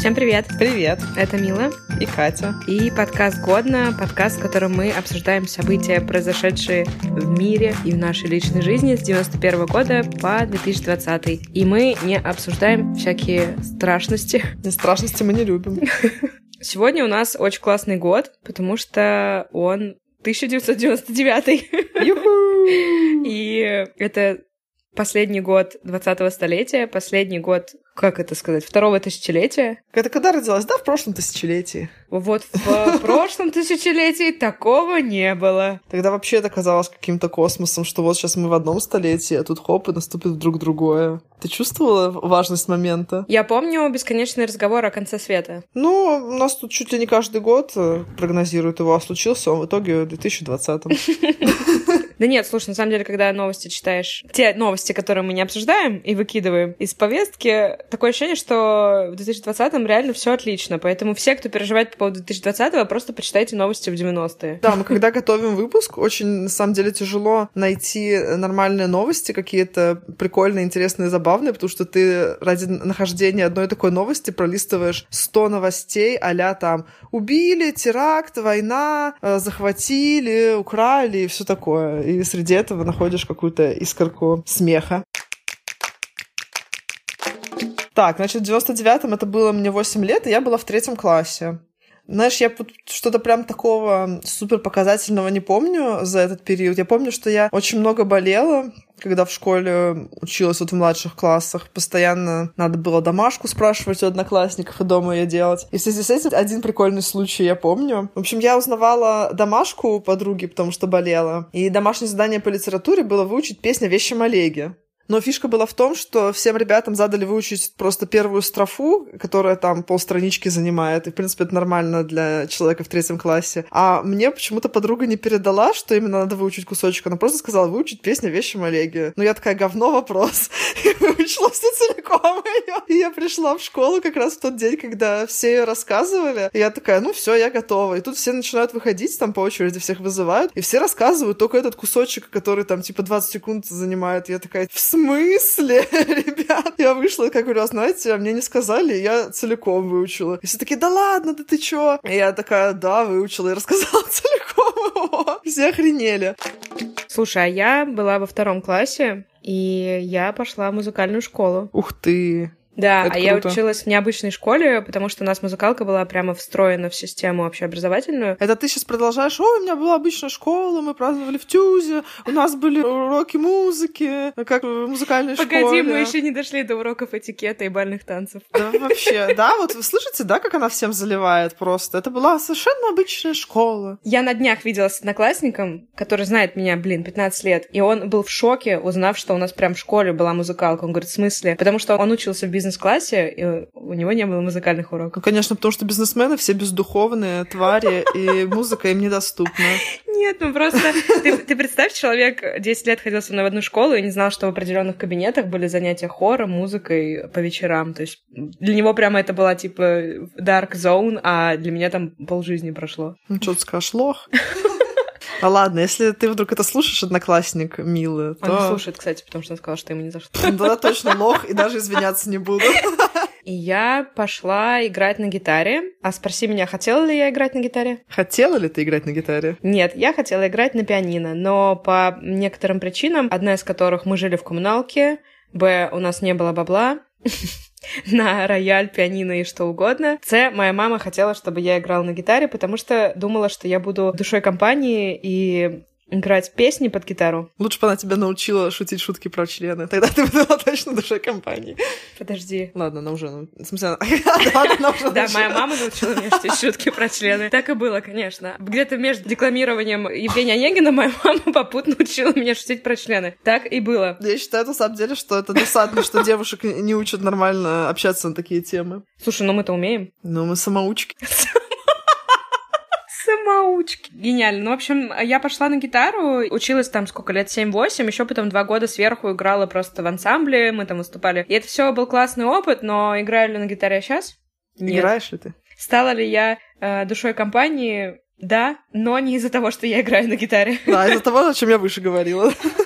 Всем привет! Привет! Это Мила и Катя. И подкаст «Годно», подкаст, в котором мы обсуждаем события, произошедшие в мире и в нашей личной жизни с 91 года по 2020. И мы не обсуждаем всякие страшности. Не страшности мы не любим. Сегодня у нас очень классный год, потому что он 1999. И это последний год 20-го столетия, последний год, как это сказать, второго тысячелетия. Это когда родилась? Да, в прошлом тысячелетии. Вот в прошлом тысячелетии такого не было. Тогда вообще это казалось каким-то космосом, что вот сейчас мы в одном столетии, а тут хоп, и наступит вдруг другое. Ты чувствовала важность момента? Я помню бесконечный разговор о конце света. Ну, у нас тут чуть ли не каждый год э, прогнозируют его, а случился он в итоге в 2020 Да нет, слушай, на самом деле, когда новости читаешь, те новости, которые мы не обсуждаем и выкидываем из повестки, такое ощущение, что в 2020-м реально все отлично. Поэтому все, кто переживает по поводу 2020-го, просто почитайте новости в 90-е. Да, мы когда готовим выпуск, очень, на самом деле, тяжело найти нормальные новости, какие-то прикольные, интересные, забавные, потому что ты ради нахождения одной такой новости пролистываешь 100 новостей а там убили, теракт, война, захватили, украли и все такое и среди этого находишь какую-то искорку смеха. Так, значит, в 99-м это было мне 8 лет, и я была в третьем классе. Знаешь, я что-то прям такого супер показательного не помню за этот период. Я помню, что я очень много болела, когда в школе училась вот в младших классах. Постоянно надо было домашку спрашивать у одноклассников и дома ее делать. И в связи с этим один прикольный случай я помню. В общем, я узнавала домашку у подруги, потому что болела. И домашнее задание по литературе было выучить песню о вещем Олеге. Но фишка была в том, что всем ребятам задали выучить просто первую строфу, которая там полстранички занимает. И, в принципе, это нормально для человека в третьем классе. А мне почему-то подруга не передала, что именно надо выучить кусочек. Она просто сказала выучить песню о вещем Олеге. Ну, я такая, говно вопрос. И выучила все целиком ее. И я пришла в школу как раз в тот день, когда все ее рассказывали. И я такая, ну все, я готова. И тут все начинают выходить, там по очереди всех вызывают. И все рассказывают только этот кусочек, который там типа 20 секунд занимает. И я такая, в смысле, ребят? Я вышла, как говорю, а знаете, мне не сказали, я целиком выучила. И все такие, да ладно, да ты чё? И я такая, да, выучила и рассказала целиком. Все охренели. Слушай, а я была во втором классе, и я пошла в музыкальную школу. Ух ты! Да, Это а круто. я училась в необычной школе, потому что у нас музыкалка была прямо встроена в систему общеобразовательную. Это ты сейчас продолжаешь, ой, у меня была обычная школа, мы праздновали в Тюзе, у нас были уроки музыки, как в музыкальной Погоди, школе. Погоди, мы еще не дошли до уроков этикета и бальных танцев. Да, вообще, да, вот вы слышите, да, как она всем заливает просто? Это была совершенно обычная школа. Я на днях виделась с одноклассником, который знает меня, блин, 15 лет, и он был в шоке, узнав, что у нас прям в школе была музыкалка. Он говорит, в смысле? Потому что он учился в бизнес бизнес-классе, и у него не было музыкальных уроков. Ну, конечно, потому что бизнесмены все бездуховные твари, и музыка им недоступна. Нет, ну просто ты, представь, человек 10 лет ходил со мной в одну школу и не знал, что в определенных кабинетах были занятия хором, музыкой по вечерам. То есть для него прямо это была типа dark zone, а для меня там полжизни прошло. Ну что ты скажешь, лох? А ладно, если ты вдруг это слушаешь, одноклассник милый, то... Он слушает, кстати, потому что он сказал, что ему не за что. Да, точно лох, и даже извиняться не буду. И я пошла играть на гитаре. А спроси меня, хотела ли я играть на гитаре? Хотела ли ты играть на гитаре? Нет, я хотела играть на пианино, но по некоторым причинам, одна из которых мы жили в коммуналке, б, у нас не было бабла, на рояль, пианино и что угодно. С, моя мама хотела, чтобы я играла на гитаре, потому что думала, что я буду душой компании и играть песни под гитару. Лучше бы она тебя научила шутить шутки про члены. Тогда ты была точно душой компании. Подожди. Ладно, она уже... Ну, в смысле, Да, моя мама научила меня шутить шутки про члены. Так и было, конечно. Где-то между декламированием Евгения Онегина моя мама попутно учила меня шутить про члены. Так и было. Я считаю, на самом деле, что это досадно, что девушек не учат нормально общаться на такие темы. Слушай, ну мы-то умеем. Ну, мы самоучки. Самоучки. Гениально. Ну, в общем, я пошла на гитару, училась там сколько лет, 7-8, еще потом два года сверху играла просто в ансамбле, мы там выступали. И это все был классный опыт, но играю ли на гитаре сейчас? Нет. Играешь ли ты? Стала ли я э, душой компании? Да, но не из-за того, что я играю на гитаре. Да, из-за того, о чем я выше говорила.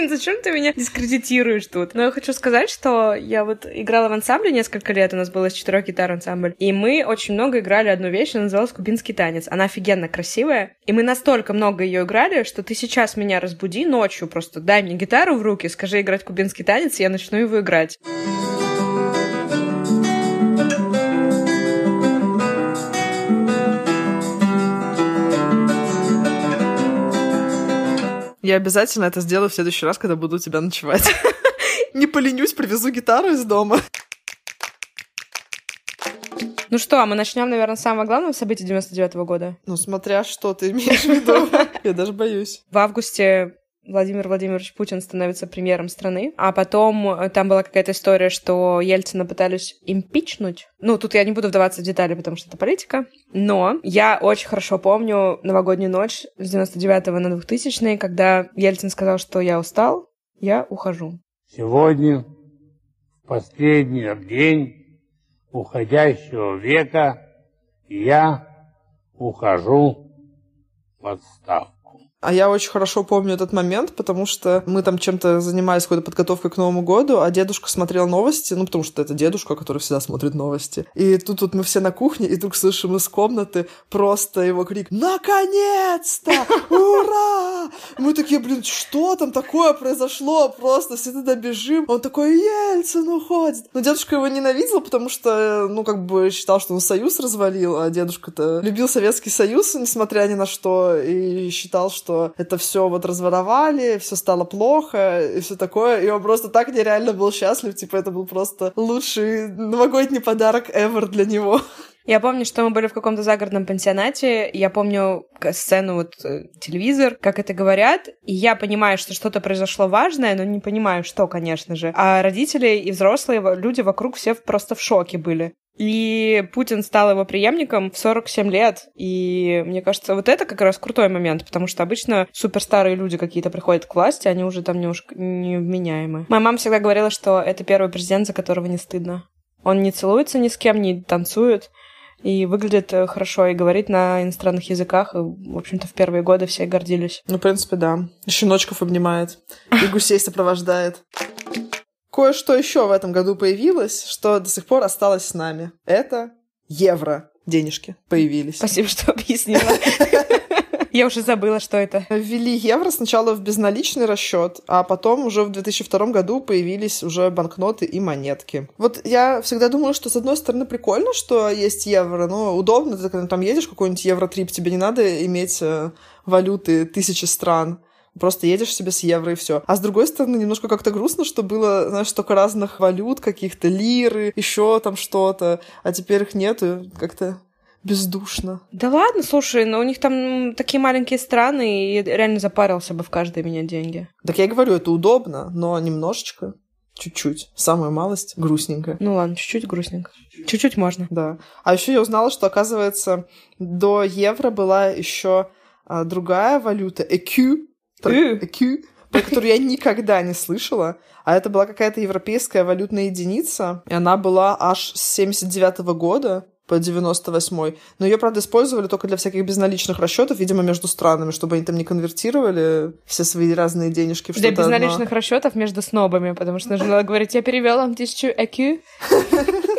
Блин, зачем ты меня дискредитируешь тут? Но я хочу сказать, что я вот играла в ансамбле несколько лет, у нас было с четырех гитар ансамбль, и мы очень много играли одну вещь, она называлась «Кубинский танец». Она офигенно красивая, и мы настолько много ее играли, что ты сейчас меня разбуди ночью, просто дай мне гитару в руки, скажи играть кубинский танец, и я начну его играть. Я обязательно это сделаю в следующий раз, когда буду у тебя ночевать. Не поленюсь, привезу гитару из дома. Ну что, а мы начнем, наверное, с самого главного события 99 -го года. Ну, смотря что ты имеешь в виду. Я даже боюсь. В августе Владимир Владимирович Путин становится премьером страны, а потом э, там была какая-то история, что Ельцина пытались импичнуть. Ну, тут я не буду вдаваться в детали, потому что это политика, но я очень хорошо помню новогоднюю ночь с 99 на 2000 когда Ельцин сказал, что я устал, я ухожу. Сегодня, последний день уходящего века, я ухожу в отставку. А я очень хорошо помню этот момент, потому что мы там чем-то занимались какой-то подготовкой к Новому году, а дедушка смотрел новости, ну, потому что это дедушка, который всегда смотрит новости. И тут вот мы все на кухне, и вдруг слышим из комнаты просто его крик «Наконец-то! Ура!» Мы такие, блин, что там такое произошло? Просто все туда бежим. Он такой «Ельцин уходит!» Но дедушка его ненавидел, потому что, ну, как бы считал, что он Союз развалил, а дедушка-то любил Советский Союз, несмотря ни на что, и считал, что что это все вот разворовали, все стало плохо и все такое. И он просто так нереально был счастлив. Типа, это был просто лучший новогодний подарок ever для него. Я помню, что мы были в каком-то загородном пансионате. Я помню сцену, вот э, телевизор, как это говорят. И я понимаю, что что-то произошло важное, но не понимаю, что, конечно же. А родители и взрослые люди вокруг все просто в шоке были. И Путин стал его преемником в 47 лет. И мне кажется, вот это как раз крутой момент, потому что обычно суперстарые люди какие-то приходят к власти, они уже там немножко невменяемы. Моя мама всегда говорила, что это первый президент, за которого не стыдно. Он не целуется ни с кем, не танцует, и выглядит э, хорошо, и говорит на иностранных языках. И, в общем-то, в первые годы все гордились. Ну, в принципе, да. Щеночков обнимает, и гусей сопровождает. Кое-что еще в этом году появилось, что до сих пор осталось с нами. Это евро. Денежки появились. Спасибо, что объяснила. Я уже забыла, что это. Ввели евро сначала в безналичный расчет, а потом уже в 2002 году появились уже банкноты и монетки. Вот я всегда думала, что с одной стороны прикольно, что есть евро, но удобно, ты когда там едешь какой-нибудь евротрип, тебе не надо иметь э, валюты тысячи стран. Просто едешь себе с евро и все. А с другой стороны, немножко как-то грустно, что было, знаешь, только разных валют, каких-то лиры, еще там что-то, а теперь их нету. Как-то бездушно. Да ладно, слушай, но у них там такие маленькие страны, и реально запарился бы в каждой менять деньги. Так я говорю, это удобно, но немножечко. Чуть-чуть. Самая малость грустненькая. Ну ладно, чуть-чуть грустненько. Чуть-чуть можно. Да. А еще я узнала, что, оказывается, до евро была еще а, другая валюта, EQ, EQ, про которую я никогда не слышала. А это была какая-то европейская валютная единица, и она была аж с 79 -го года по 98 Но ее, правда, использовали только для всяких безналичных расчетов, видимо, между странами, чтобы они там не конвертировали все свои разные денежки в что-то Для безналичных одно. расчетов между снобами, потому что нужно говорить, я перевел вам тысячу EQ.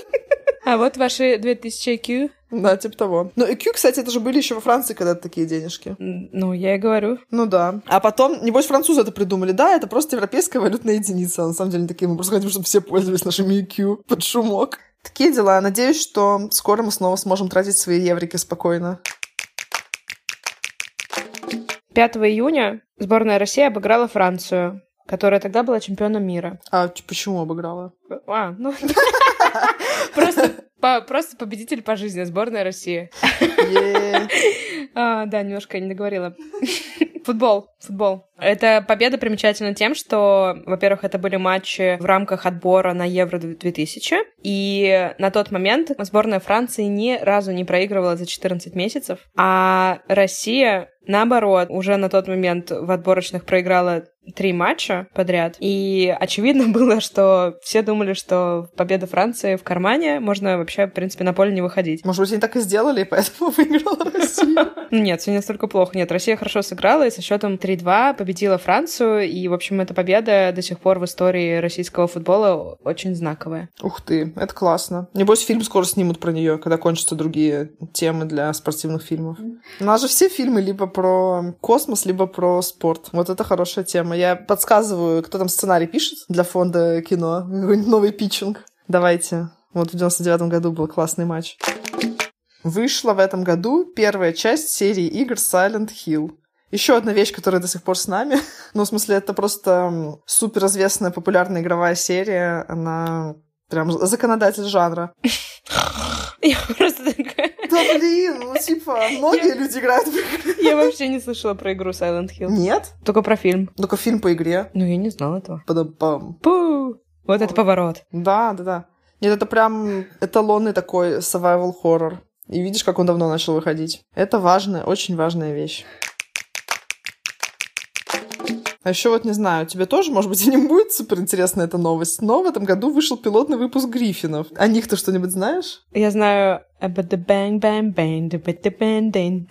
А вот ваши 2000 IQ. Да, типа того. Но IQ, кстати, это же были еще во Франции когда-то такие денежки. Ну, я и говорю. Ну да. А потом, небось, французы это придумали. Да, это просто европейская валютная единица. На самом деле, такие мы просто хотим, чтобы все пользовались нашими IQ под шумок. Такие дела. Надеюсь, что скоро мы снова сможем тратить свои еврики спокойно. 5 июня сборная России обыграла Францию, которая тогда была чемпионом мира. А почему обыграла? А, ну... Просто, по, просто победитель по жизни, сборная России. Yeah. а, да, немножко не договорила. Футбол, футбол. Эта победа примечательна тем, что, во-первых, это были матчи в рамках отбора на Евро 2000, и на тот момент сборная Франции ни разу не проигрывала за 14 месяцев, а Россия наоборот, уже на тот момент в отборочных проиграла три матча подряд. И очевидно было, что все думали, что победа Франции в кармане, можно вообще, в принципе, на поле не выходить. Может быть, они так и сделали, и поэтому выиграла Россия? Нет, все не настолько плохо. Нет, Россия хорошо сыграла и со счетом 3-2 победила Францию. И, в общем, эта победа до сих пор в истории российского футбола очень знаковая. Ух ты, это классно. Небось, фильм скоро снимут про нее, когда кончатся другие темы для спортивных фильмов. У нас же все фильмы либо про космос, либо про спорт. Вот это хорошая тема. Я подсказываю, кто там сценарий пишет для фонда кино. Какой-нибудь новый питчинг. Давайте. Вот в 99 году был классный матч. Вышла в этом году первая часть серии игр Silent Hill. Еще одна вещь, которая до сих пор с нами. ну, в смысле, это просто суперизвестная популярная игровая серия. Она прям законодатель жанра. Я просто такая... Да блин, ну типа, многие люди играют в игры. Я вообще не слышала про игру Silent Hill. Нет? Только про фильм. Только фильм по игре. Ну, я не знала этого. Падам-пам. Пу! Вот это поворот. Да, да, да. Нет, это прям эталонный такой survival horror. И видишь, как он давно начал выходить. Это важная, очень важная вещь. А еще вот не знаю, тебе тоже, может быть, и не будет супер интересна эта новость, но в этом году вышел пилотный выпуск Гриффинов. О них ты что-нибудь знаешь? Я знаю the bang bang bang, the bit the bang ding.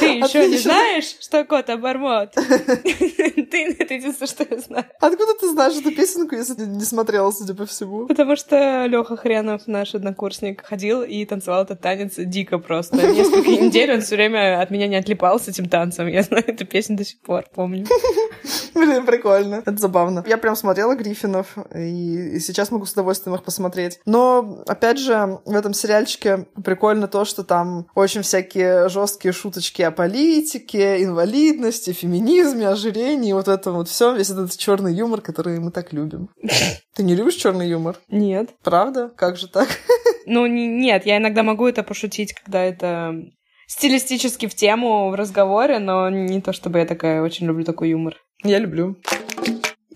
Ты еще не знаешь, что кот обормот? Ты это единственное, что я знаю. Откуда ты знаешь эту песенку, если ты не смотрела, судя по всему? Потому что Леха Хренов, наш однокурсник, ходил и танцевал этот танец дико просто. Несколько недель он все время от меня не отлипал с этим танцем. Я знаю эту песню до сих пор, помню. Блин, прикольно. Это забавно. Я прям смотрела Гриффинов, и сейчас могу с удовольствием их посмотреть. Но, опять же, в этом сериальчике прикольно то, что там очень всякие жесткие шуточки о политике, инвалидности, феминизме, ожирении, вот этом вот все, весь этот черный юмор, который мы так любим. Ты не любишь черный юмор? Нет. Правда? Как же так? Ну, нет, я иногда могу это пошутить, когда это стилистически в тему в разговоре, но не то чтобы я такая очень люблю такой юмор. Я люблю.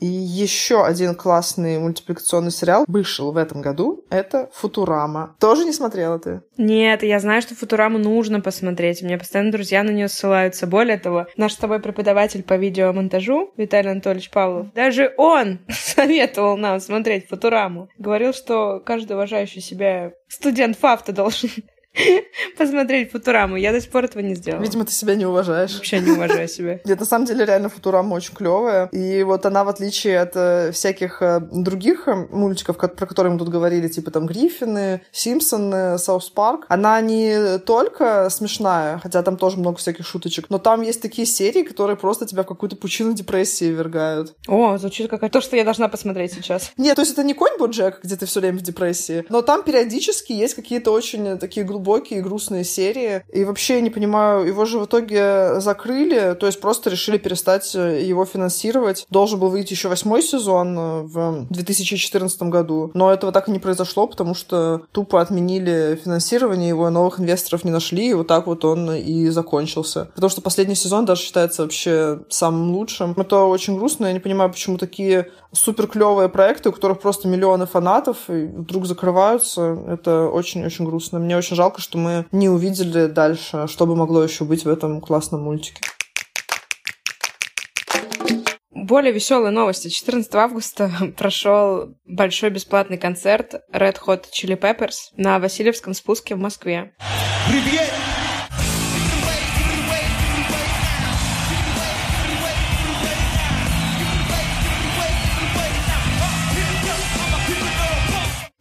И еще один классный мультипликационный сериал вышел в этом году. Это «Футурама». Тоже не смотрела ты? Нет, я знаю, что «Футураму» нужно посмотреть. Мне постоянно друзья на нее ссылаются. Более того, наш с тобой преподаватель по видеомонтажу Виталий Анатольевич Павлов, даже он советовал нам смотреть «Футураму». Говорил, что каждый уважающий себя студент ФАФТа должен посмотреть Футураму. Я до сих пор этого не сделала. Видимо, ты себя не уважаешь. Вообще не уважаю себя. Нет, на самом деле реально Футурама очень клевая. И вот она, в отличие от э, всяких э, других э, мультиков, про которые мы тут говорили, типа там Гриффины, Симпсоны, Саус Парк, она не только смешная, хотя там тоже много всяких шуточек, но там есть такие серии, которые просто тебя в какую-то пучину депрессии вергают. О, звучит как то, что я должна посмотреть сейчас. Нет, то есть это не конь Боджек, где ты все время в депрессии, но там периодически есть какие-то очень такие глубокие, грустные серии. И вообще я не понимаю, его же в итоге закрыли, то есть просто решили перестать э, его финансировать. Должен был выйти еще восьмой сезон э, в 2014 году, но этого так и не произошло, потому что тупо отменили финансирование его, новых инвесторов не нашли, и вот так вот он и закончился. Потому что последний сезон даже считается вообще самым лучшим. Это очень грустно, я не понимаю, почему такие супер клевые проекты, у которых просто миллионы фанатов, и вдруг закрываются. Это очень-очень грустно. Мне очень жалко, что мы не увидели дальше, что бы могло еще быть в этом классном мультике. Более веселые новости. 14 августа прошел большой бесплатный концерт Red Hot Chili Peppers на Васильевском спуске в Москве. Привет!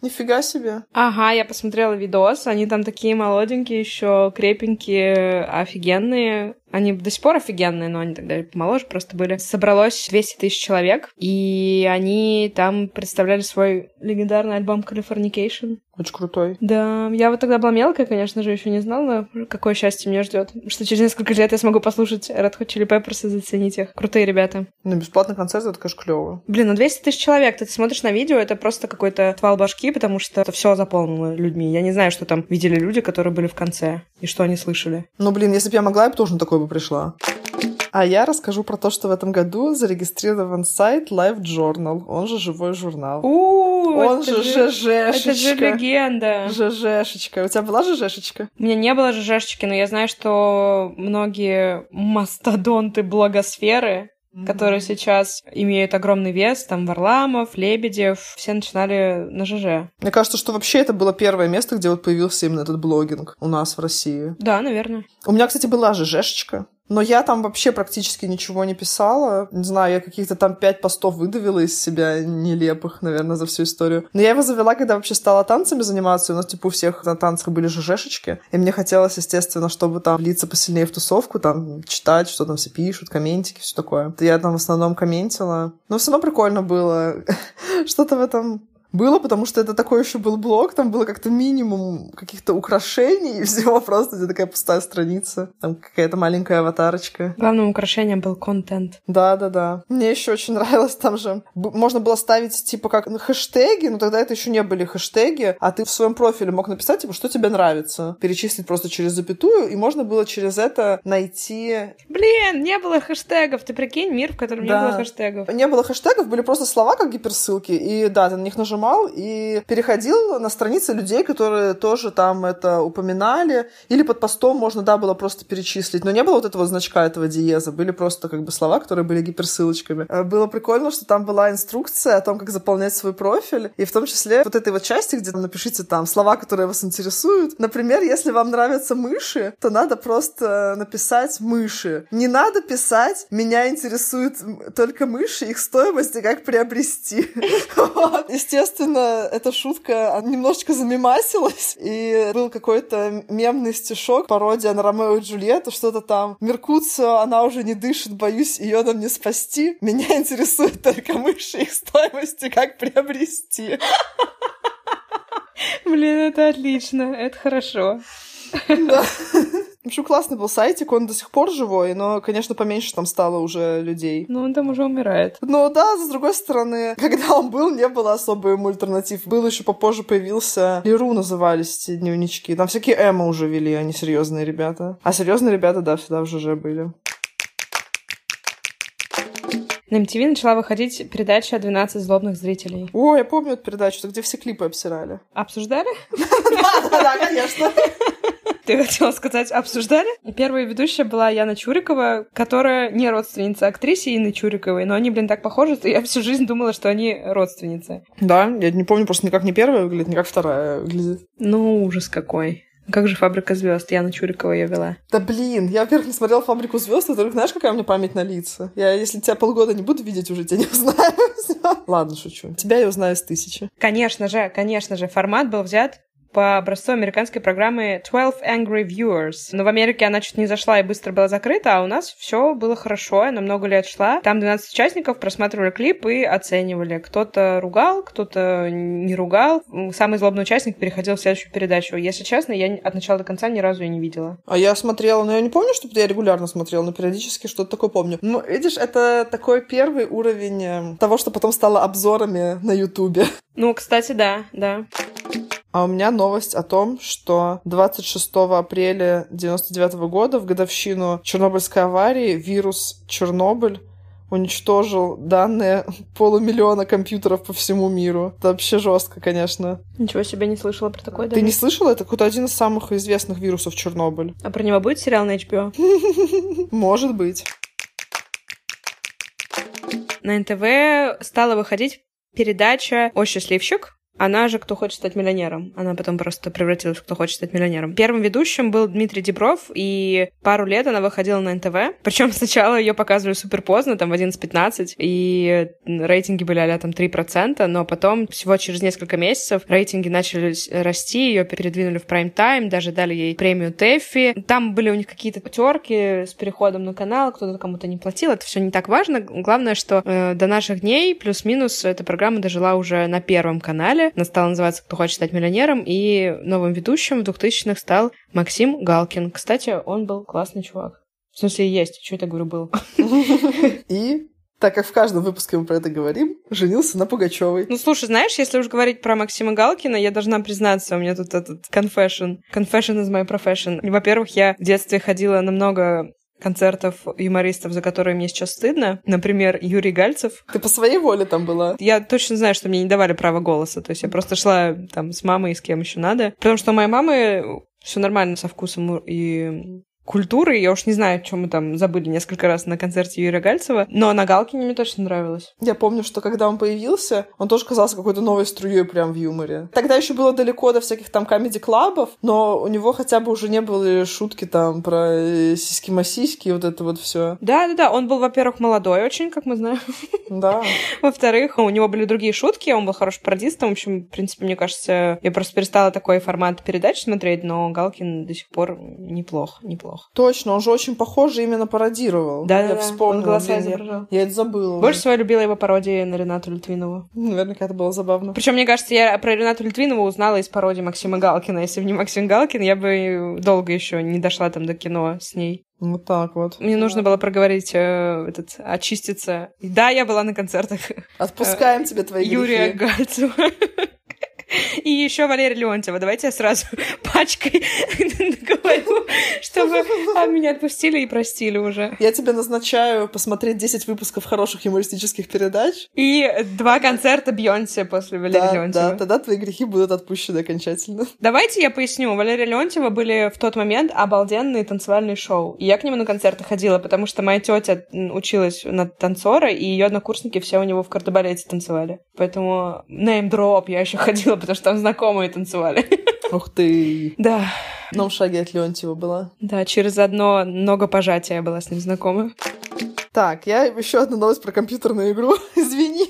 Нифига себе. Ага, я посмотрела видос. Они там такие молоденькие, еще крепенькие, офигенные. Они до сих пор офигенные, но они тогда помоложе просто были. Собралось 200 тысяч человек, и они там представляли свой легендарный альбом Californication. Очень крутой. Да, я вот тогда была мелкая, конечно же, еще не знала, какое счастье меня ждет. Что через несколько лет я смогу послушать Red Hot Chili Peppers и заценить их. Крутые ребята. Ну, бесплатный концерт, это, конечно, клево. Блин, ну 200 тысяч человек, ты смотришь на видео, это просто какой-то твал башки, потому что это все заполнено людьми. Я не знаю, что там видели люди, которые были в конце, и что они слышали. Ну, блин, если бы я могла, я бы тоже на бы пришла. А я расскажу про то, что в этом году зарегистрирован сайт Live Journal, он же живой журнал. У, Он же ЖЖшечка. Это же легенда. ЖЖшечка. У тебя была ЖЖшечка? У меня не было ЖЖшечки, но я знаю, что многие мастодонты благосферы которые сейчас имеют огромный вес, там Варламов, Лебедев, все начинали на ЖЖ. Мне кажется, что вообще это было первое место, где вот появился именно этот блогинг у нас в России. Да, наверное. У меня, кстати, была ЖЖшечка. Но я там вообще практически ничего не писала. Не знаю, я каких-то там пять постов выдавила из себя нелепых, наверное, за всю историю. Но я его завела, когда вообще стала танцами заниматься. У нас, типа, у всех на танцах были ЖЖшечки. И мне хотелось, естественно, чтобы там влиться посильнее в тусовку, там читать, что там все пишут, комментики, все такое. Я там в основном комментила. Но все равно прикольно было. Что-то в этом было, потому что это такой еще был блог, там было как-то минимум каких-то украшений и всего, просто где такая пустая страница, там какая-то маленькая аватарочка. Главным украшением был контент. Да-да-да. Мне еще очень нравилось, там же можно было ставить типа как хэштеги, но тогда это еще не были хэштеги, а ты в своем профиле мог написать, типа, что тебе нравится, перечислить просто через запятую, и можно было через это найти... Блин, не было хэштегов, ты прикинь, мир, в котором да. не было хэштегов. Не было хэштегов, были просто слова как гиперссылки, и да, ты на них нажимал нажимал и переходил на страницы людей, которые тоже там это упоминали. Или под постом можно, да, было просто перечислить. Но не было вот этого значка, этого диеза. Были просто как бы слова, которые были гиперссылочками. Э, было прикольно, что там была инструкция о том, как заполнять свой профиль. И в том числе вот этой вот части, где напишите там слова, которые вас интересуют. Например, если вам нравятся мыши, то надо просто написать мыши. Не надо писать «меня интересуют только мыши, их стоимость и как приобрести». Естественно, естественно, эта шутка немножечко замемасилась, и был какой-то мемный стишок, пародия на Ромео и Джульетту, что-то там «Меркуцио, она уже не дышит, боюсь, ее нам не спасти. Меня интересует только мыши, их стоимости, как приобрести». Блин, это отлично, это хорошо. Да. В общем, классный был сайтик, он до сих пор живой, но, конечно, поменьше там стало уже людей. Ну, он там уже умирает. Но да, с другой стороны, когда он был, не было особо ему альтернатив. Был еще попозже появился Леру назывались эти дневнички. Там всякие эмо уже вели, они серьезные ребята. А серьезные ребята, да, всегда в ЖЖ были. На MTV начала выходить передача «12 злобных зрителей». О, я помню эту передачу, где все клипы обсирали. Обсуждали? Да, да, конечно. Ты хотела сказать, обсуждали? Первая ведущая была Яна Чурикова, которая не родственница актрисе Инны Чуриковой, но они, блин, так похожи, что я всю жизнь думала, что они родственницы. Да, я не помню, просто никак не первая выглядит, никак вторая выглядит. Ну, ужас какой. Как же «Фабрика звезд? Яна Чурикова ее вела. Да блин, я, во-первых, не смотрела «Фабрику звезд», а только знаешь, какая у меня память на лица? Я, если тебя полгода не буду видеть, уже тебя не узнаю. Ладно, шучу. Тебя я узнаю с тысячи. Конечно же, конечно же. Формат был взят по образцу американской программы 12 Angry Viewers. Но в Америке она чуть не зашла и быстро была закрыта, а у нас все было хорошо, она много лет шла. Там 12 участников просматривали клип и оценивали. Кто-то ругал, кто-то не ругал. Самый злобный участник переходил в следующую передачу. Если честно, я от начала до конца ни разу ее не видела. А я смотрела, но я не помню, чтобы я регулярно смотрела, но периодически что-то такое помню. Ну, видишь, это такой первый уровень э, того, что потом стало обзорами на Ютубе. Ну, кстати, да, да. А у меня новость о том, что 26 апреля 99 года, в годовщину Чернобыльской аварии, вирус Чернобыль уничтожил данные полумиллиона компьютеров по всему миру. Это вообще жестко, конечно. Ничего себе, не слышала про такое. Ты даже. не слышала? Это какой-то один из самых известных вирусов Чернобыль. А про него будет сериал на HBO? Может быть. На НТВ стала выходить передача «О счастливчик», она же «Кто хочет стать миллионером». Она потом просто превратилась в «Кто хочет стать миллионером». Первым ведущим был Дмитрий Дебров, и пару лет она выходила на НТВ. Причем сначала ее показывали супер поздно, там в 11-15, и рейтинги были а там 3%, но потом всего через несколько месяцев рейтинги начали расти, ее передвинули в прайм-тайм, даже дали ей премию Тэффи. Там были у них какие-то терки с переходом на канал, кто-то кому-то не платил, это все не так важно. Главное, что э, до наших дней плюс-минус эта программа дожила уже на Первом канале, она стала называться «Кто хочет стать миллионером», и новым ведущим в 2000-х стал Максим Галкин. Кстати, он был классный чувак. В смысле, есть. Что это говорю, был? И так как в каждом выпуске мы про это говорим, женился на Пугачевой. Ну, слушай, знаешь, если уж говорить про Максима Галкина, я должна признаться, у меня тут этот confession. Confession is my profession. Во-первых, я в детстве ходила на много концертов юмористов, за которые мне сейчас стыдно. Например, Юрий Гальцев. Ты по своей воле там была? Я точно знаю, что мне не давали права голоса. То есть я просто шла там с мамой и с кем еще надо. Потому что у моей мамы все нормально со вкусом и культуры. Я уж не знаю, чем мы там забыли несколько раз на концерте Юрия Гальцева, но на Галкине мне точно нравилось. Я помню, что когда он появился, он тоже казался какой-то новой струей прям в юморе. Тогда еще было далеко до всяких там комедий-клабов, но у него хотя бы уже не было шутки там про сиськи-масиськи и вот это вот все. Да-да-да, он был, во-первых, молодой очень, как мы знаем. Да. Во-вторых, у него были другие шутки, он был хорошим пародистом. В общем, в принципе, мне кажется, я просто перестала такой формат передач смотреть, но Галкин до сих пор неплохо, неплохо неплохо. Точно, он же очень похоже именно пародировал. Да, я да, вспомнила. Он голоса изображал. Я это забыла. Больше всего я любила его пародии на Ренату Литвинову. Наверняка это было забавно. Причем, мне кажется, я про Ренату Литвинову узнала из пародии Максима Галкина. Если бы не Максим Галкин, я бы долго еще не дошла там до кино с ней. Вот так вот. Мне нужно было проговорить э, этот, очиститься. И да, я была на концертах. Отпускаем тебе твои Юрия грехи. Гальцева. И еще Валерия Леонтьева. Давайте я сразу пачкой говорю, чтобы а, меня отпустили и простили уже. Я тебе назначаю посмотреть 10 выпусков хороших юмористических передач. И два концерта Бьонсе после Валерии Да, Леонтьева. да, тогда твои грехи будут отпущены окончательно. Давайте я поясню. Валерия Леонтьева были в тот момент обалденные танцевальные шоу. И я к нему на концерты ходила, потому что моя тетя училась на танцора, и ее однокурсники все у него в кардебалете танцевали. Поэтому name-drop я еще ходила, потому что там знакомые танцевали. Ух ты. Да, В одном шаге от Леонтьева была. да, через одно ногопожатие я была с ним знакома. Так, я еще одну новость про компьютерную игру. Извини.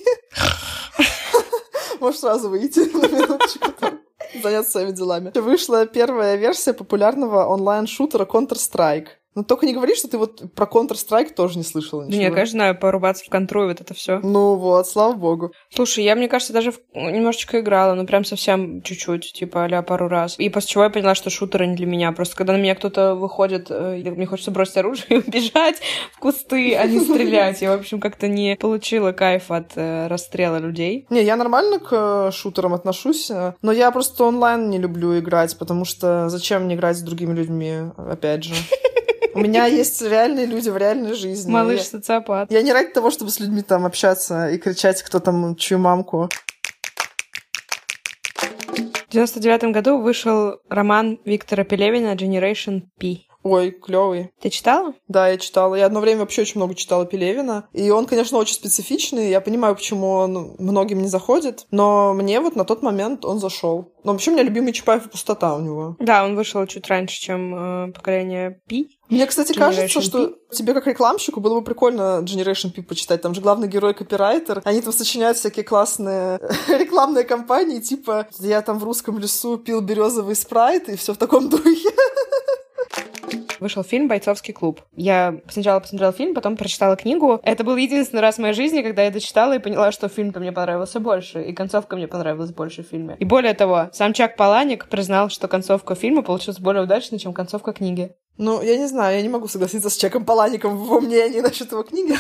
Можешь сразу выйти на минуточку там. Заняться своими делами. Вышла первая версия популярного онлайн-шутера Counter-Strike. Но только не говори, что ты вот про Counter-Strike тоже не слышала Да ничего. нет, конечно, знаю, порубаться в контру вот это все. Ну вот, слава богу. Слушай, я, мне кажется, даже в- немножечко играла, ну прям совсем чуть-чуть, типа а пару раз. И после чего я поняла, что шутеры не для меня. Просто когда на меня кто-то выходит, э, мне хочется бросить оружие и убежать в кусты, а не стрелять. Я, в общем, как-то не получила кайф от э, расстрела людей. Не, я нормально к э, шутерам отношусь, но я просто онлайн не люблю играть, потому что зачем мне играть с другими людьми, опять же. У меня есть реальные люди в реальной жизни. Малыш Я- социопат. Я не ради того, чтобы с людьми там общаться и кричать, кто там чью мамку. В 99 году вышел роман Виктора Пелевина «Generation P». Ой, клевый. Ты читала? Да, я читала. Я одно время вообще очень много читала Пелевина. И он, конечно, очень специфичный. Я понимаю, почему он многим не заходит. Но мне вот на тот момент он зашел. Но вообще у меня любимый Чапаев и пустота у него. Да, он вышел чуть раньше, чем э, поколение P. Мне, кстати, Generation кажется, P? что тебе как рекламщику было бы прикольно Generation P почитать. Там же главный герой копирайтер. Они там сочиняют всякие классные рекламные кампании, типа я там в русском лесу пил березовый спрайт и все в таком духе. Вышел фильм «Бойцовский клуб». Я сначала посмотрела фильм, потом прочитала книгу. Это был единственный раз в моей жизни, когда я дочитала и поняла, что фильм-то мне понравился больше, и концовка мне понравилась больше в фильме. И более того, сам Чак Паланик признал, что концовка фильма получилась более удачной, чем концовка книги. Ну, я не знаю, я не могу согласиться с Чаком Палаником в его мнении насчет его книги.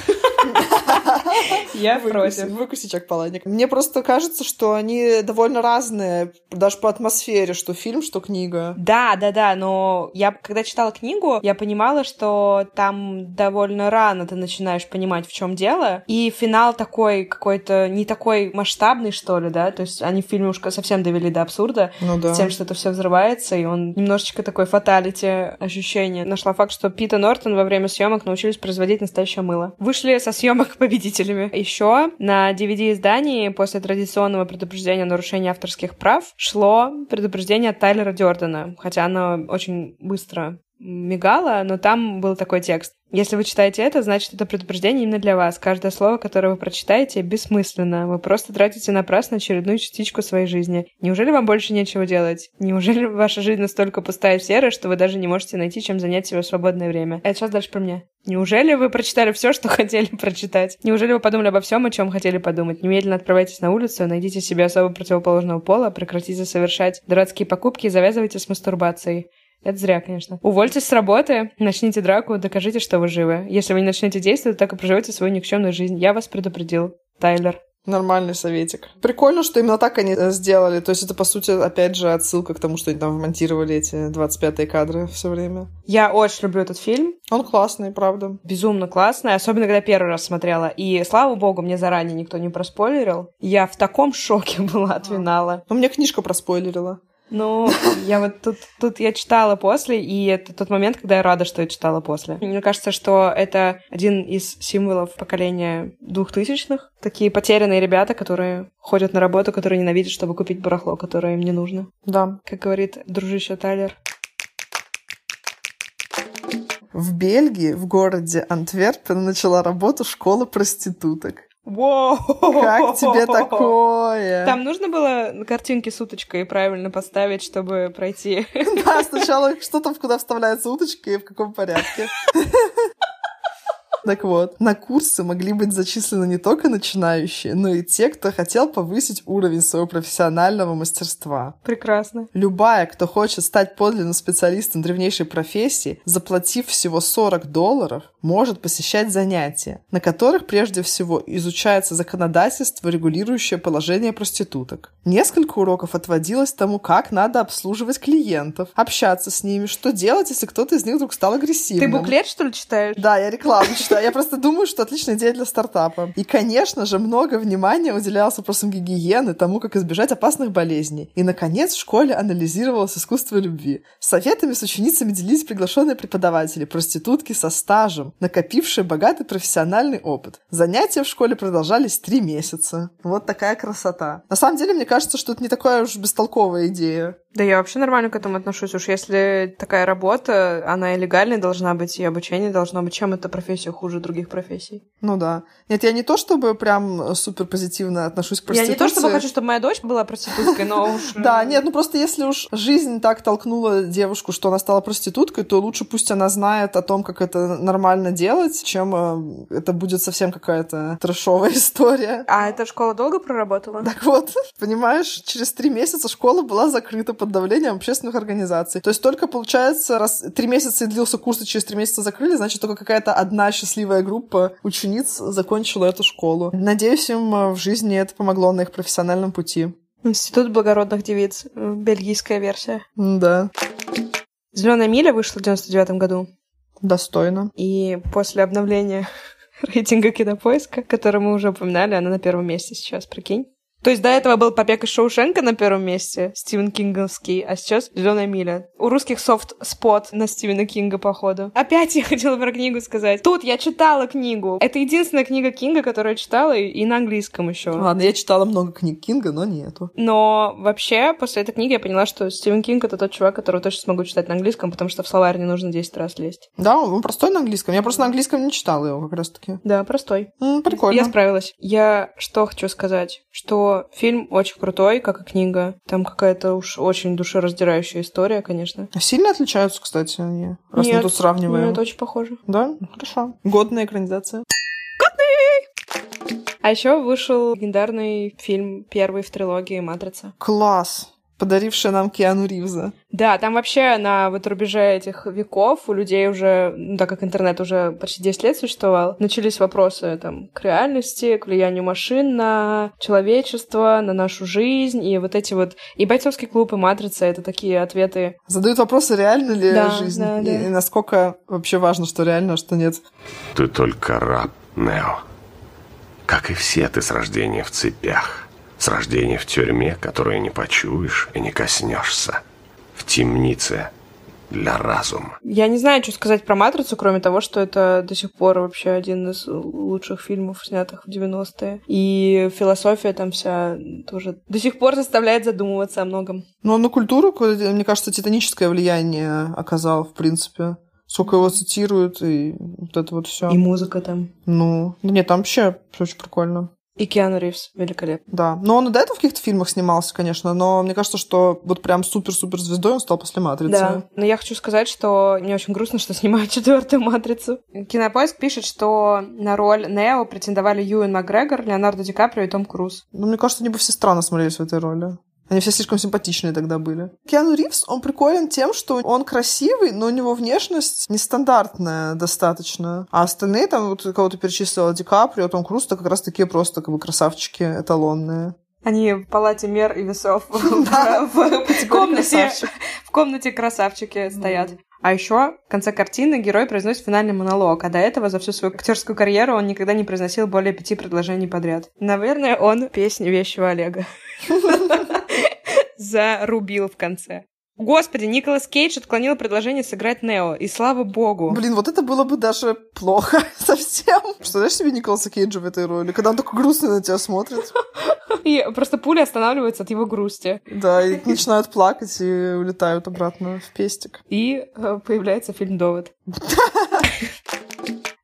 Я против. выкуси Чак Паланик. Мне просто кажется, что они довольно разные, даже по атмосфере, что фильм, что книга. Да, да, да, но я, когда читала книгу, я понимала, что там довольно рано ты начинаешь понимать, в чем дело, и финал такой какой-то не такой масштабный, что ли, да, то есть они в фильме уж совсем довели до абсурда, Ну да. тем, что это все взрывается, и он немножечко такой фаталити ощущение. Нашла факт, что Пит и Нортон во время съемок научились производить настоящее мыло. Вышли со съемок победителями. Еще на DVD-издании после традиционного предупреждения о нарушении авторских прав шло предупреждение от Тайлера Дёрдена, хотя оно очень быстро мигало, но там был такой текст. Если вы читаете это, значит, это предупреждение именно для вас. Каждое слово, которое вы прочитаете, бессмысленно. Вы просто тратите напрасно очередную частичку своей жизни. Неужели вам больше нечего делать? Неужели ваша жизнь настолько пустая и серая, что вы даже не можете найти, чем занять себе свободное время? Это сейчас дальше про меня. Неужели вы прочитали все, что хотели прочитать? Неужели вы подумали обо всем, о чем хотели подумать? Немедленно отправляйтесь на улицу, найдите себе особо противоположного пола, прекратите совершать дурацкие покупки и завязывайте с мастурбацией. Это зря, конечно. Увольтесь с работы, начните драку, докажите, что вы живы. Если вы не начнете действовать, так и проживете свою никчемную жизнь. Я вас предупредил. Тайлер. Нормальный советик. Прикольно, что именно так они э, сделали. То есть это, по сути, опять же, отсылка к тому, что они там вмонтировали эти 25-е кадры все время. Я очень люблю этот фильм. Он классный, правда. Безумно классный, особенно когда первый раз смотрела. И, слава богу, мне заранее никто не проспойлерил. Я в таком шоке была от финала. Ну, мне книжка проспойлерила. Ну, я вот тут, тут я читала после, и это тот момент, когда я рада, что я читала после. Мне кажется, что это один из символов поколения двухтысячных. Такие потерянные ребята, которые ходят на работу, которые ненавидят, чтобы купить барахло, которое им не нужно. Да. Как говорит дружище Тайлер. В Бельгии, в городе Антверпен, начала работу школа проституток. Воу! Как тебе такое? Там нужно было картинки с уточкой правильно поставить, чтобы пройти. Да, сначала что там, куда вставляется уточка и в каком порядке. Так вот, на курсы могли быть зачислены не только начинающие, но и те, кто хотел повысить уровень своего профессионального мастерства. Прекрасно. Любая, кто хочет стать подлинным специалистом древнейшей профессии, заплатив всего 40 долларов, может посещать занятия, на которых прежде всего изучается законодательство, регулирующее положение проституток. Несколько уроков отводилось тому, как надо обслуживать клиентов, общаться с ними, что делать, если кто-то из них вдруг стал агрессивным. Ты буклет, что ли, читаешь? Да, я рекламу читаю. Я просто думаю, что отличная идея для стартапа. И, конечно же, много внимания уделялось вопросам гигиены, тому, как избежать опасных болезней. И, наконец, в школе анализировалось искусство любви. Советами с ученицами делились приглашенные преподаватели, проститутки со стажем, накопившие богатый профессиональный опыт. Занятия в школе продолжались три месяца. Вот такая красота. На самом деле, мне кажется, что это не такая уж бестолковая идея. Да я вообще нормально к этому отношусь. Уж если такая работа, она и легальной должна быть, и обучение должно быть. Чем эта профессия хуже других профессий? Ну да. Нет, я не то чтобы прям супер позитивно отношусь к проституции. Я не то чтобы хочу, чтобы моя дочь была проституткой, но уж... Да, нет, ну просто если уж жизнь так толкнула девушку, что она стала проституткой, то лучше пусть она знает о том, как это нормально делать, чем э, это будет совсем какая-то трэшовая история. А эта школа долго проработала? Так вот, понимаешь, через три месяца школа была закрыта под давлением общественных организаций. То есть только, получается, раз три месяца и длился курс, и через три месяца закрыли, значит, только какая-то одна счастливая группа учениц закончила эту школу. Надеюсь, им э, в жизни это помогло на их профессиональном пути. Институт благородных девиц. э, Бельгийская версия. Да, Зеленая миля вышла в 99 году. Достойно. И после обновления рейтинга кинопоиска, который мы уже упоминали, она на первом месте сейчас, прикинь. То есть до этого был «Побег из Шоушенка» на первом месте, Стивен Кинговский, а сейчас «Зеленая миля». У русских soft spot на Стивена Кинга, походу. Опять я хотела про книгу сказать. Тут я читала книгу. Это единственная книга Кинга, которую я читала, и на английском еще. Ладно, я читала много книг Кинга, но не эту. Но вообще, после этой книги я поняла, что Стивен Кинг — это тот чувак, которого точно смогу читать на английском, потому что в словарь не нужно 10 раз лезть. Да, он простой на английском. Я просто на английском не читала его как раз-таки. Да, простой. М, прикольно. Я справилась. Я что хочу сказать, что фильм очень крутой, как и книга. Там какая-то уж очень душераздирающая история, конечно. А Сильно отличаются, кстати, они, раз мы Нет, тут сравниваем. Нет, очень похоже. Да? Хорошо. Годная экранизация. А еще вышел легендарный фильм первый в трилогии «Матрица». Класс. Подарившая нам Киану Ривза. Да, там вообще на вот рубеже этих веков у людей уже, ну, так как интернет уже почти 10 лет существовал, начались вопросы там к реальности, к влиянию машин на человечество, на нашу жизнь, и вот эти вот... И бойцовский клуб, и матрица — это такие ответы. Задают вопросы, реально ли Да, жизнь, да, и, да. и насколько вообще важно, что реально, а что нет. Ты только раб, Нео. Как и все, ты с рождения в цепях. С рождения в тюрьме, которую не почуешь и не коснешься. В темнице для разума. Я не знаю, что сказать про «Матрицу», кроме того, что это до сих пор вообще один из лучших фильмов, снятых в 90-е. И философия там вся тоже до сих пор заставляет задумываться о многом. Но он на культуру, мне кажется, титаническое влияние оказал, в принципе. Сколько его цитируют, и вот это вот все. И музыка там. Ну, да нет, там вообще очень прикольно. И Киану Ривз великолепно. Да. Но он и до этого в каких-то фильмах снимался, конечно, но мне кажется, что вот прям супер-супер звездой он стал после «Матрицы». Да, но я хочу сказать, что мне очень грустно, что снимают четвертую матрицу. Кинопоиск пишет, что на роль Нео претендовали Юэн Макгрегор, Леонардо Ди Каприо и Том Круз. Ну, мне кажется, они бы все странно смотрелись в этой роли. Они все слишком симпатичные тогда были. Киану Ривз, он приколен тем, что он красивый, но у него внешность нестандартная достаточно. А остальные там, вот кого-то перечислила, Ди Каприо, Том Круз, это как раз такие просто как бы красавчики эталонные. Они в палате мер и весов в комнате, в комнате красавчики стоят. А еще в конце картины герой произносит финальный монолог, а до этого за всю свою актерскую карьеру он никогда не произносил более пяти предложений подряд. Наверное, он песню вещего Олега зарубил в конце. Господи, Николас Кейдж отклонил предложение сыграть Нео, и слава богу. Блин, вот это было бы даже плохо совсем. Представляешь себе Николаса Кейджа в этой роли, когда он такой грустный на тебя смотрит? И просто пули останавливаются от его грусти. Да, и начинают плакать и улетают обратно в пестик. И э, появляется фильм «Довод».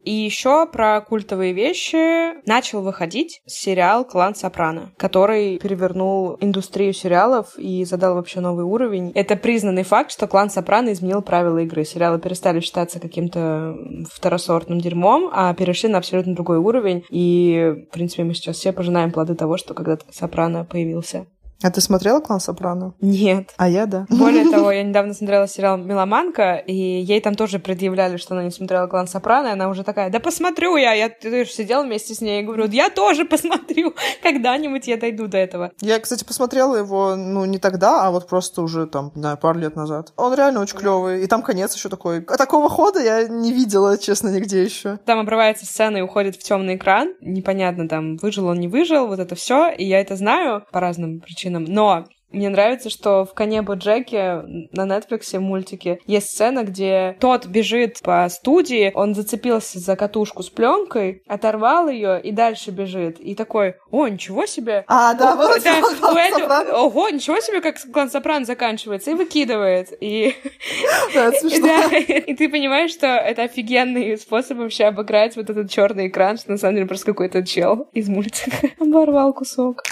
И еще про культовые вещи начал выходить сериал «Клан Сопрано», который перевернул индустрию сериалов и задал вообще новый уровень. Это признанный факт, что «Клан Сопрано» изменил правила игры. Сериалы перестали считаться каким-то второсортным дерьмом, а перешли на абсолютно другой уровень. И, в принципе, мы сейчас все пожинаем плоды того, что когда-то «Сопрано» появился. А ты смотрела «Клан Сопрано»? Нет. А я да. Более того, я недавно смотрела сериал «Меломанка», и ей там тоже предъявляли, что она не смотрела «Клан Сопрано», и она уже такая, да посмотрю я. Я ты же сидела вместе с ней и говорю, я тоже посмотрю. Когда-нибудь я дойду до этого. Я, кстати, посмотрела его, ну, не тогда, а вот просто уже там, не знаю, пару лет назад. Он реально очень клевый, и там конец еще такой. А такого хода я не видела, честно, нигде еще. Там обрывается сцена и уходит в темный экран. Непонятно, там, выжил он, не выжил, вот это все. И я это знаю по разным причинам причинам. Но мне нравится, что в «Коне Боджеке» на Netflix мультике есть сцена, где тот бежит по студии, он зацепился за катушку с пленкой, оторвал ее и дальше бежит. И такой, о, ничего себе! А, да, вот да, это, Ого, ничего себе, как клан Сопрано заканчивается, и выкидывает. И... Да. Да, и ты понимаешь, что это офигенный способ вообще обыграть вот этот черный экран, что на самом деле просто какой-то чел из мультика оборвал кусок.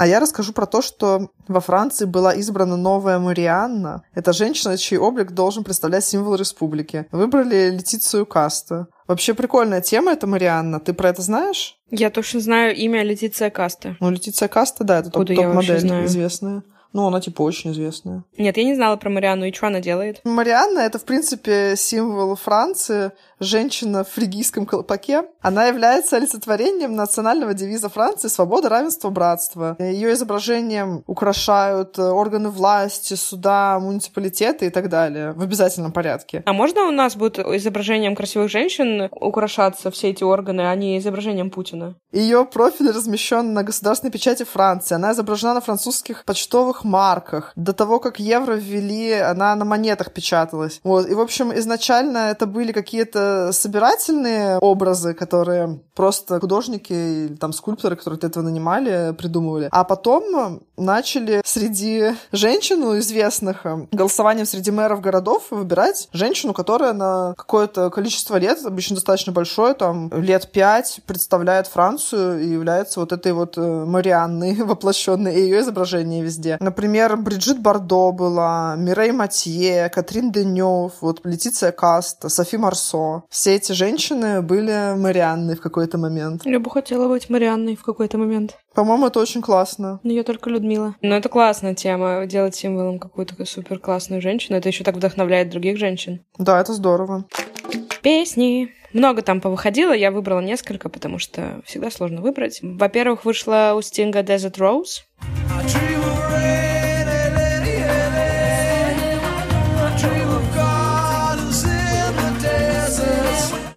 А я расскажу про то, что во Франции была избрана новая Марианна. Это женщина, чей облик должен представлять символ республики. Выбрали Летицию Каста. Вообще прикольная тема это Марианна. Ты про это знаешь? Я точно знаю имя Летиция Каста. Ну, Летиция Каста, да, это топ-модель известная. Ну, она типа очень известная. Нет, я не знала про Марианну. И что она делает? Марианна — это, в принципе, символ Франции. Женщина в фригийском колпаке. Она является олицетворением национального девиза Франции «Свобода, равенство, братство». Ее изображением украшают органы власти, суда, муниципалитеты и так далее в обязательном порядке. А можно у нас будет изображением красивых женщин украшаться все эти органы, а не изображением Путина? Ее профиль размещен на государственной печати Франции. Она изображена на французских почтовых марках. До того, как евро ввели, она на монетах печаталась. Вот. И, в общем, изначально это были какие-то собирательные образы, которые просто художники или там скульпторы, которые для этого нанимали, придумывали. А потом начали среди женщин известных голосованием среди мэров городов выбирать женщину, которая на какое-то количество лет, обычно достаточно большое, там лет пять, представляет Францию и является вот этой вот э, Марианной воплощенной, и ее изображение везде. Например, Бриджит Бардо была, Мирей Матье, Катрин Денев, вот Летиция Каста, Софи Марсо. Все эти женщины были Марианной в какой-то момент. Я бы хотела быть Марианной в какой-то момент. По-моему, это очень классно. Но я только Людмила. Но это классная тема, делать символом какую-то супер классную женщину. Это еще так вдохновляет других женщин. Да, это здорово. Песни. Много там повыходило, я выбрала несколько, потому что всегда сложно выбрать. Во-первых, вышла у Стинга Desert Rose.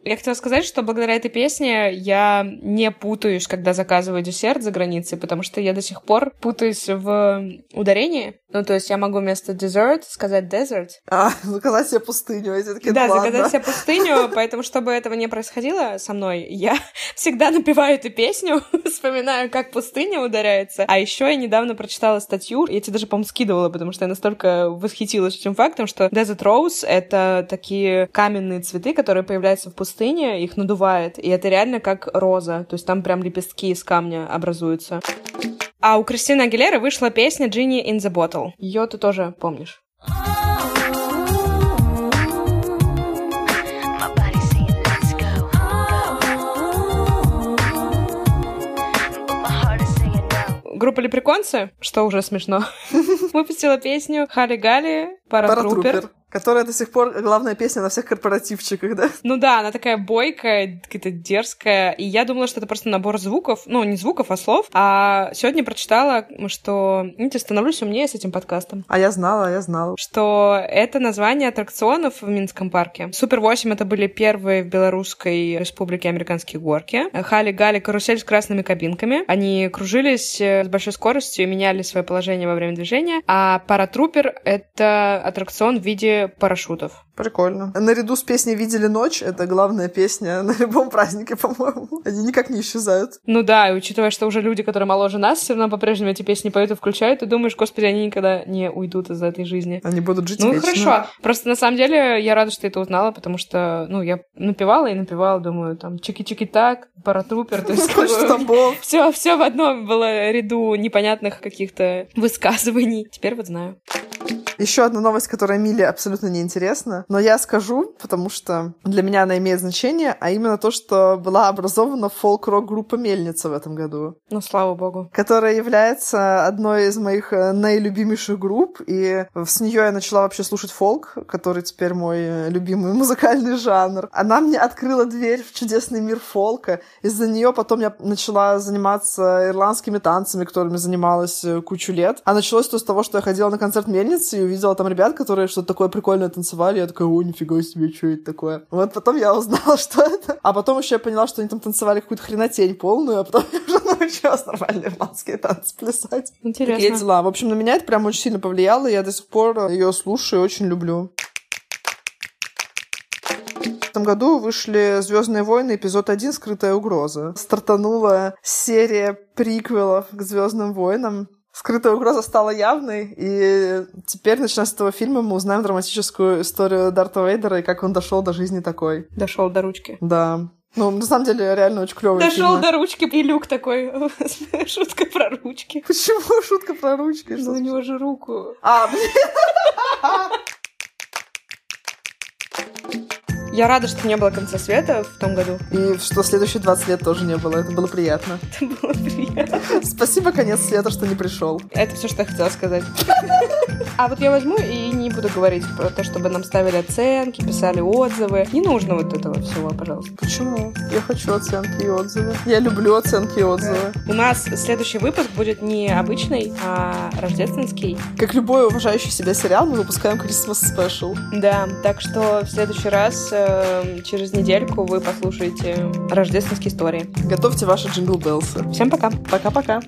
Я хотела сказать, что благодаря этой песне я не путаюсь, когда заказываю десерт за границей, потому что я до сих пор путаюсь в ударении. Ну, то есть я могу вместо dessert сказать desert. А, заказать себе пустыню. Эти такие, да, ну, заказать себе пустыню, поэтому, чтобы этого не происходило со мной, я всегда напеваю эту песню, вспоминаю, как пустыня ударяется. А еще я недавно прочитала статью, я тебе даже, по-моему, скидывала, потому что я настолько восхитилась этим фактом, что desert rose — это такие каменные цветы, которые появляются в пустыне, их надувает, и это реально как роза, то есть там прям лепестки из камня образуются. А у Кристины Агилеры вышла песня «Genie in the Bottle». Ее ты тоже помнишь. Группа Лепреконцы, что уже смешно, выпустила песню Хали Гали Паратрупер. Которая до сих пор главная песня на всех корпоративчиках, да? Ну да, она такая бойкая, какая-то дерзкая. И я думала, что это просто набор звуков. Ну, не звуков, а слов. А сегодня прочитала, что... Видите, становлюсь умнее с этим подкастом. А я знала, я знала. Что это название аттракционов в Минском парке. Супер 8 это были первые в Белорусской республике американские горки. Хали Гали карусель с красными кабинками. Они кружились э, с большой скоростью и меняли свое положение во время движения. А Паратрупер — это аттракцион в виде парашютов. Прикольно. Наряду с песней «Видели ночь» — это главная песня на любом празднике, по-моему. Они никак не исчезают. Ну да, и учитывая, что уже люди, которые моложе нас, все равно по-прежнему эти песни поют и включают, ты думаешь, господи, они никогда не уйдут из этой жизни. Они будут жить Ну вечно. хорошо. Просто на самом деле я рада, что это узнала, потому что, ну, я напевала и напевала, думаю, там, чики-чики-так, паратрупер, то есть... Все, все в одном было ряду непонятных каких-то высказываний. Теперь вот знаю. Еще одна новость, которая Миле абсолютно неинтересна, но я скажу, потому что для меня она имеет значение, а именно то, что была образована фолк-рок группа «Мельница» в этом году. Ну, слава богу. Которая является одной из моих э, наилюбимейших групп, и с нее я начала вообще слушать фолк, который теперь мой э, любимый музыкальный жанр. Она мне открыла дверь в чудесный мир фолка. Из-за нее потом я начала заниматься ирландскими танцами, которыми занималась э, кучу лет. А началось то с того, что я ходила на концерт «Мельницы», увидела там ребят, которые что-то такое прикольное танцевали. Я такая, о, нифига себе, что это такое? Вот потом я узнала, что это. А потом еще я поняла, что они там танцевали какую-то хренотень полную, а потом я уже научилась нормальные ирландские танцы плясать. Интересно. Такие дела. В общем, на меня это прям очень сильно повлияло, и я до сих пор ее слушаю и очень люблю. В этом году вышли Звездные войны эпизод 1 Скрытая угроза. Стартанула серия приквелов к Звездным войнам. Скрытая угроза стала явной, и теперь, начиная с этого фильма, мы узнаем драматическую историю Дарта Вейдера и как он дошел до жизни такой. Дошел до ручки. Да. Ну, на самом деле, реально очень клевый Дошел до ручки, и Люк такой, шутка про ручки. Почему шутка про ручки? Ну, у него же руку. А, блин. Я рада, что не было конца света в том году. И что следующие 20 лет тоже не было. Это было приятно. Это было приятно. Спасибо, конец света, что не пришел. Это все, что я хотела сказать. А вот я возьму и не буду говорить про то, чтобы нам ставили оценки, писали отзывы. Не нужно вот этого всего, пожалуйста. Почему? Я хочу оценки и отзывы. Я люблю оценки и отзывы. У нас следующий выпуск будет не обычный, а рождественский. Как любой уважающий себя сериал, мы выпускаем Christmas Special. Да, так что в следующий раз э, через недельку вы послушаете рождественские истории. Готовьте ваши джингл белсы. Всем пока. Пока-пока.